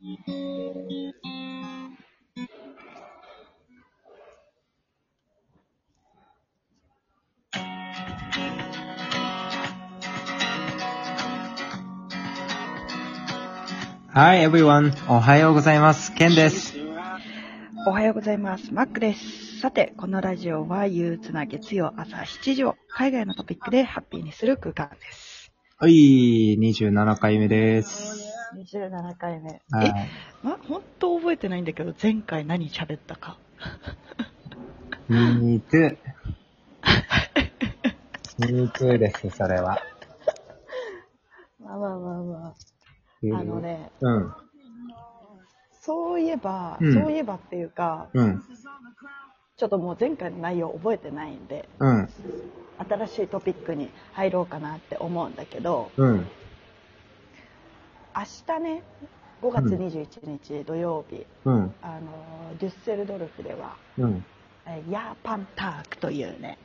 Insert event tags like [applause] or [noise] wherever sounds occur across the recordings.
Hi everyone! おはようございます。ケンです。おはようございます。マックです。さて、このラジオは憂鬱な月曜朝7時を海外のトピックでハッピーにする空間です。はい、27回目です。27回目。はいえ、ま、本当覚えてないんだけど、前回何喋ったか。Me too. Me too です、それは。まあまあまあまあ。あの。ね、うん、そういえば、うんそういえばっていうか、うん、ちょっともう前回の内容覚えてないんで、うん、新しいトピックに入ろうかなって思うんだけど、うん、明日ね、5月21日土曜日、うん、あのデュッセルドルフではうん。えーヤーパンタークというね、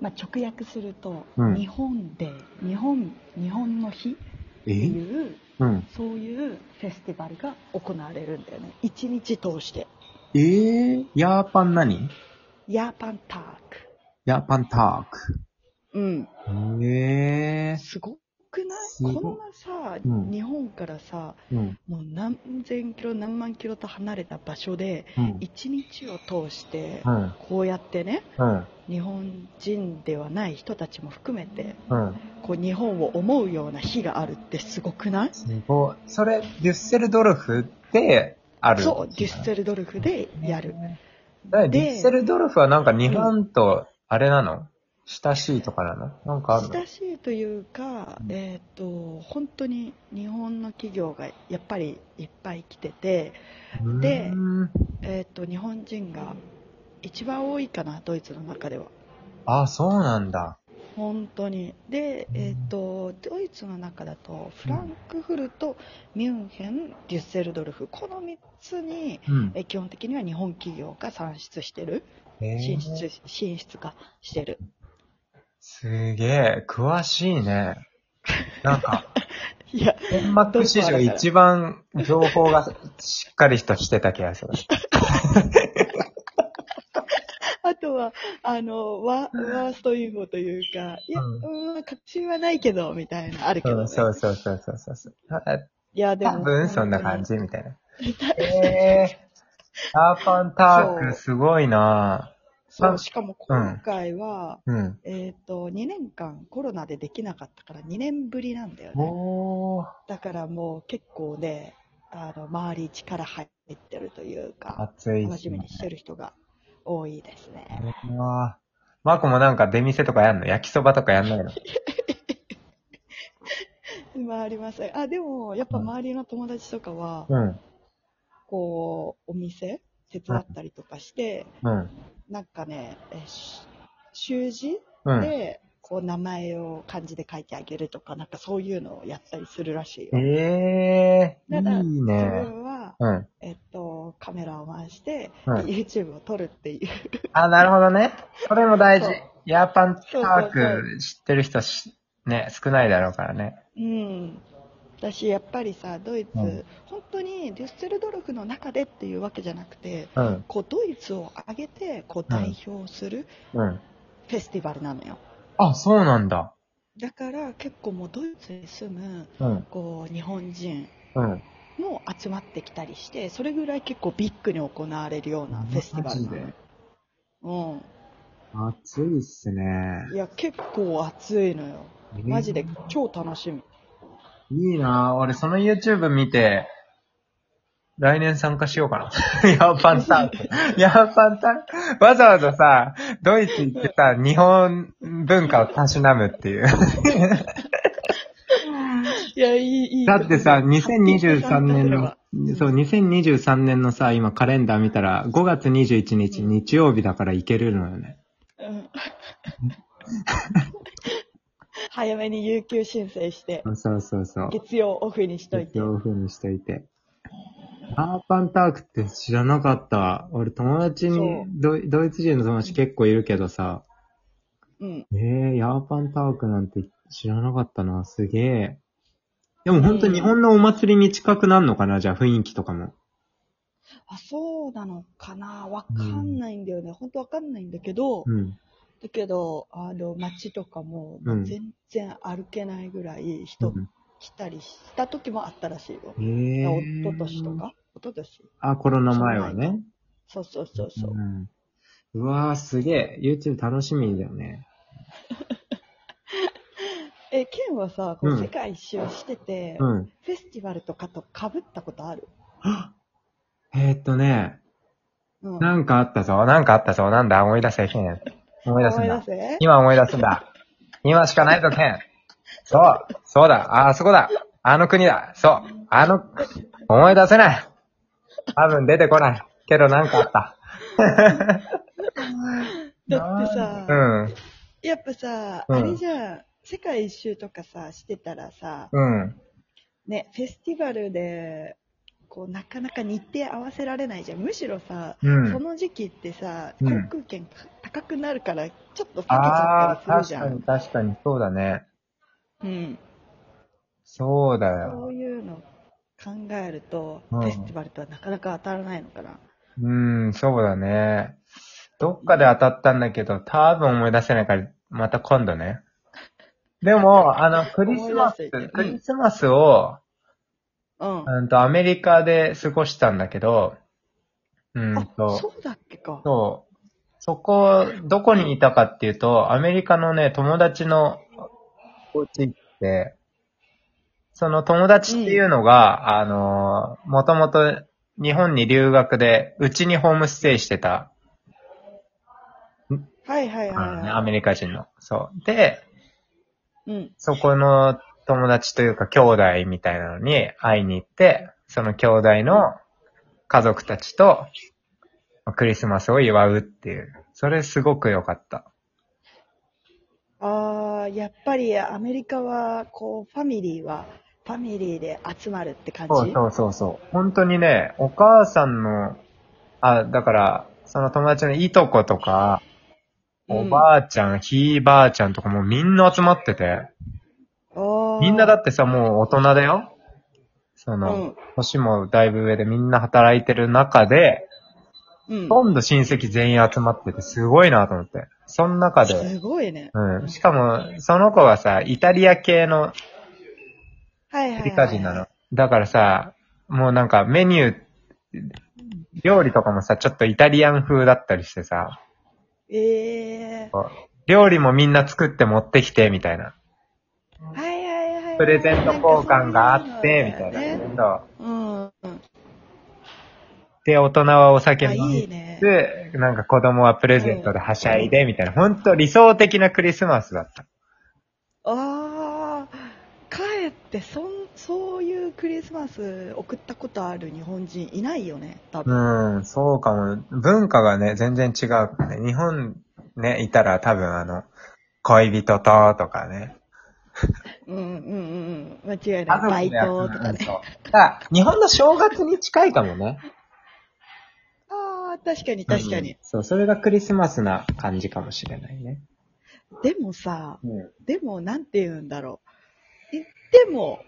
まあ、直訳すると、うん。日本で日本日本の日ってえいううん。そういうフェスティバルが行われるんだよね。一日通して。えー、ヤーパン何？ヤーパンターク。ヤーパンターク。うん。えー、すごくない？こんなさ、うん。日本からさうん、もう何千キロ何万キロと離れた場所でうん、一日を通してうん、こうやってねうん、日本人ではない人たちも含めてうん。こう日本を思うような日があるってすごくない？すごい。それ、デュッセルドルフであるそう、デュッセルドルフでやる。デュッセルドルフはなんか日本と、あれなの？親しいとかなの？なんかあるの？親しいというか、えっ、と、本当に日本の企業がやっぱりいっぱい来てて、でうーんえっ、と、日本人が一番多いかな、ドイツの中では。あ、そうなんだ。本当に。で、えっ、と、ドイツの中だと、フランクフルト、ミュンヘン、デュッセルドルフ、この3つに、うん。え基本的には日本企業が産出してる。え進出、進出化してる。すげえ、詳しいね。なんか、[laughs] いや、本幕史上一番情報がしっかりとしてた気がする。[laughs] あとは、あの、ワワーストインフォというか、いや、ううんん、確信はないけど、みたいな、あるけど、ねうん、そうそうそうそうそうそう。あいや、でも。多分そんな感じみたいな。[laughs] えー、ターパンタークすごいなそう、しかも今回は、うん。えっ、と、2年間コロナでできなかったから2年ぶりなんだよね。だからもう結構ね、あの、周り力入ってるというか、暑い楽しみにしてる人が多いですね。うわマーコもなんか出店とかやんの？焼きそばとかやんないの？[laughs] 回りません。あ、でも、やっぱ周りの友達とかは、うん。こう、お店手伝ったりとかして、うん。なんかね、習字うん。で、こう、名前を漢字で書いてあげるとか、なんかそういうのをやったりするらしいよ。ええー、ただ自いいね。分は、うん。えっと、カメラを回して、うん YouTube を撮るっていう。あ、なるほどね。それも大事。ヤーパンターク知ってる人しね、少ないだろうからね。うん。私、やっぱりさ、ドイツ、うん本当にデュッセルドルフの中でっていうわけじゃなくて、うん。こう、ドイツを挙げて、こう、代表するうん。フェスティバルなのよ。あ、そうなんだ。だから、結構もうドイツに住む、うん。こう、日本人うん。も集まってきたりして、それぐらい結構ビッグに行われるようなフェスティバルなのよ。うん。暑いっすね。いや、結構暑いのよ。マジで超楽しみ。いいなぁ。俺その YouTube 見て、来年参加しようかな。[laughs] ヤーパンターク。ヤーパンターク。わざわざさ、ドイツ行ってさ、日本文化をたしなむっていう。[laughs] いや、いい、いい。だってさ、2023年の、そう、2023年のさ、今カレンダー見たら、5月21日日曜日だから行けるのよね。うん [laughs] 早めに有給申請して、そうそうそう。月曜オフにしといて。そういう風にしといて。ヤーパンタークって知らなかった。俺友達にドイ、ドイツ人の友達結構いるけどさ、うん。えー、ヤーパンタークなんて知らなかったな。すげえ。でも本当に日本のお祭りに近くなるのかな？じゃあ雰囲気とかも。あ、そうなのかな？わかんないんだよね。ほんとわかんないんだけど、うん。だけど、あの、街とかも、うん全然歩けないぐらい人うん来たりした時もあったらしいよ。へえ。一昨年とか？一昨年あ、コロナ前はね。そうそうそうそう。ん。うわー、すげえ。YouTube 楽しみだよね。[laughs] え、ケンはさ、こううん世界一周してて、うん。フェスティバルとかと被ったことある？[gasps] えー、っとね、うん。なんかあったぞ。なんかあったぞ。なんだ？思い出せ、ケン。思い出すんだ。思い出せ？今思い出すんだ。今しかないぞ、ケン。そう。そうだ。あ、あそこだ。あの国だ。そう。あの、思い出せない。多分出てこない。けどなんかあった。[laughs] だってさ、うん。やっぱさ、うんあれじゃん、世界一周とかさ、してたらさ、うん。ね、フェスティバルで、こう、なかなか日程合わせられないじゃん。むしろさ、うんその時期ってさ、うん航空券高くなるから、ちょっと避けちゃったりするじゃん。確かに確かに、そうだね。うん。そうだよ。そういうの考えると、うんフェスティバルとはなかなか当たらないのかな。うん、そうだね。どっかで当たったんだけど、多分思い出せないから、また今度ね。[laughs] でも、あの、クリスマス思い出せ、クリスマスを、うん。うんと、アメリカで過ごしたんだけど、うんあ、と、そうだっけか。そう。そこ、どこにいたかっていうと、アメリカのね、友達のお家行って、その友達っていうのが、あの、もともと日本に留学で、うちにホームステイしてた、はいはいはい、あのね、アはメリカ人の。そう。で、い。うん。そこの友達というか兄弟みたいなのに会いに行って、その兄弟の家族たちとクリスマスを祝うっていう。それすごく良かった。ああ、やっぱりアメリカは、こう、ファミリーは、ファミリーで集まるって感じ？そうそうそうそう。本当にね、お母さんの、あ、だから、その友達のいとことか、おばあちゃん、ひいばあちゃんとかもうみんな集まってて、みんなだってさ、もう大人だよ。その、年もだいぶ上でみんな働いてる中で、うん。ほとんど親戚全員集まっててすごいなと思って。その中で、すごいね。うん。しかも、その子はさ、イタリア系のはいはい、はい。アメリカ人なの。だからさ、もうなんかメニュー、料理とかもさ、ちょっとイタリアン風だったりしてさ、ええ料理もみんな作って持ってきて、みたいな。ー。はいはいはいはい。プレゼント交換があって、みたいな。ね。そううん。うん。で、大人はお酒あ、飲みいいね。で、なんか子供はプレゼントではしゃいで、みたいな。ほんと理想的なクリスマスだった。ああ、かえって、そん、そういうクリスマス送ったことある日本人いないよね、多分。うん、そうかも。文化がね、全然違う、ね。日本ね、いたら多分あの、恋人と、とかね。うんうんうんうん。間違いない。バイトとかね。だ日本の正月に近いかもね。ああ、確かに確かにうん。そう、それがクリスマスな感じかもしれないね。でもさ、うん。でも、なんて言うんだろう。え、でも、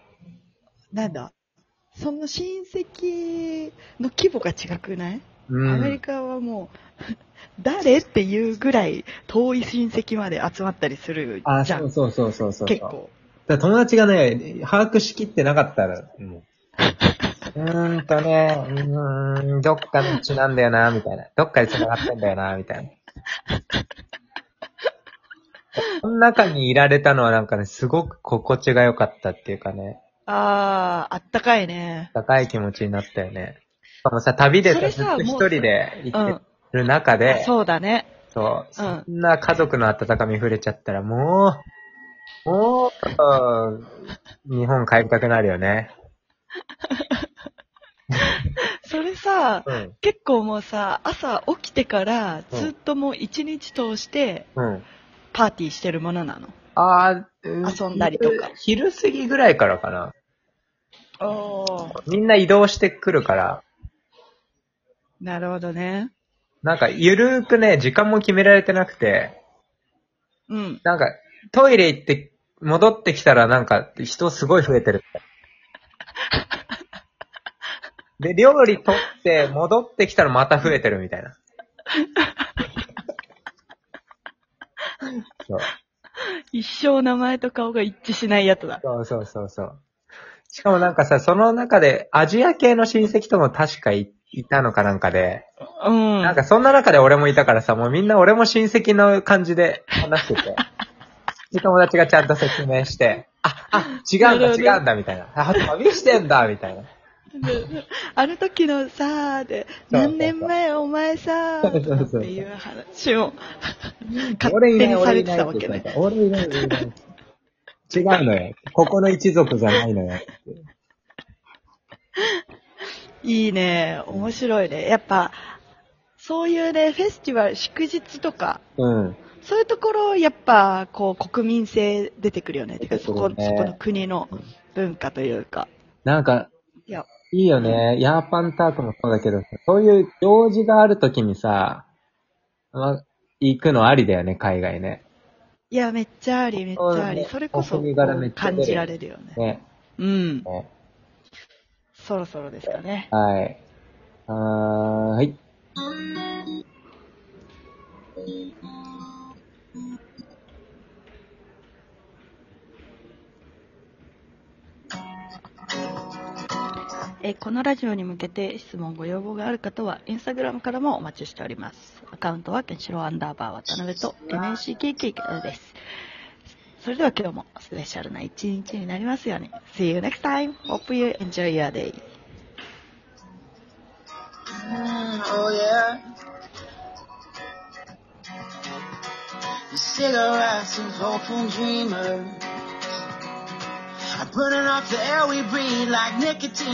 なんだ、その親戚の規模が違くない、うん、アメリカはもう、[laughs] 誰っていうぐらい遠い親戚まで集まったりするあ、じゃ。そうんそうそうそうそう。結構。だ友達がね、把握しきってなかったら、もう。うーんとね、うーん、どっかのうちなんだよな、みたいな。どっかで繋がってんだよな、みたいな。この中にいられたのはなんかね、すごく心地が良かったっていうかね、ああ、あったかいね。高い気持ちになったよね。しかもさ、旅でささずっと一人でう行っん。てる中で、そうだね。そう、そうんんな家族の温かみ触れちゃったら、もう、もう、日本帰りたくなるよね。それさ、うん。結構もうさ、朝起きてからずっともう一日通してうん。パーティーしてるものなの。ああ、遊んだりとか昼。昼過ぎぐらいからかな。おー。みんな移動してくるから、なるほどね。なんかゆるーくね、時間も決められてなくて、うん。なんかトイレ行って戻ってきたらなんか人すごい増えてる。[laughs] で、料理取って戻ってきたらまた増えてるみたいな。[laughs] そう一生名前と顔が一致しないやつだ。そうそうそうそう。しかもなんかさ、その中でアジア系の親戚とも確かいいたのかなんかで、うん。なんかそんな中で俺もいたからさ、もうみんな俺も親戚の感じで話してて。[laughs] で、友達がちゃんと説明して、あ、あ、違うんだ違うんだみたいな。あ、旅してんだみたいな。で [laughs] あの時のさーで、何年前お前さそうそうそうーっていう話を勝手にされてたわけね。俺いない、俺いない。違うのよ。ここの一族じゃないのよ。いいね。面白いね。やっぱ、そういうね、フェスティバル、祝日とか、うん。そういうところ、やっぱ、こう、国民性出てくるよね。てか、そこ、そこの国の文化というか。なんか、いや、いいよね。ヤーパンタークもそうだけどさ、そういう行事があるときにさ、ま、行くのありだよね、海外ね。いや、めっちゃあり、めっちゃあり。それこそ、感じられるよね。ね。うん。ねそろそろですかね。はい。はーい。えーこのラジオに向けて質問、ご要望がある方は、インスタグラムからもお待ちしております。アカウントは、ケンシロウアンダーバー渡辺と NACKK です。それでは今日もスペシャルな一日になりますように。See you next time. Hope you enjoy your day. Mm, oh yeah. Cigarettes of hopeful dreamers are burning off the air we breathe like nicotine.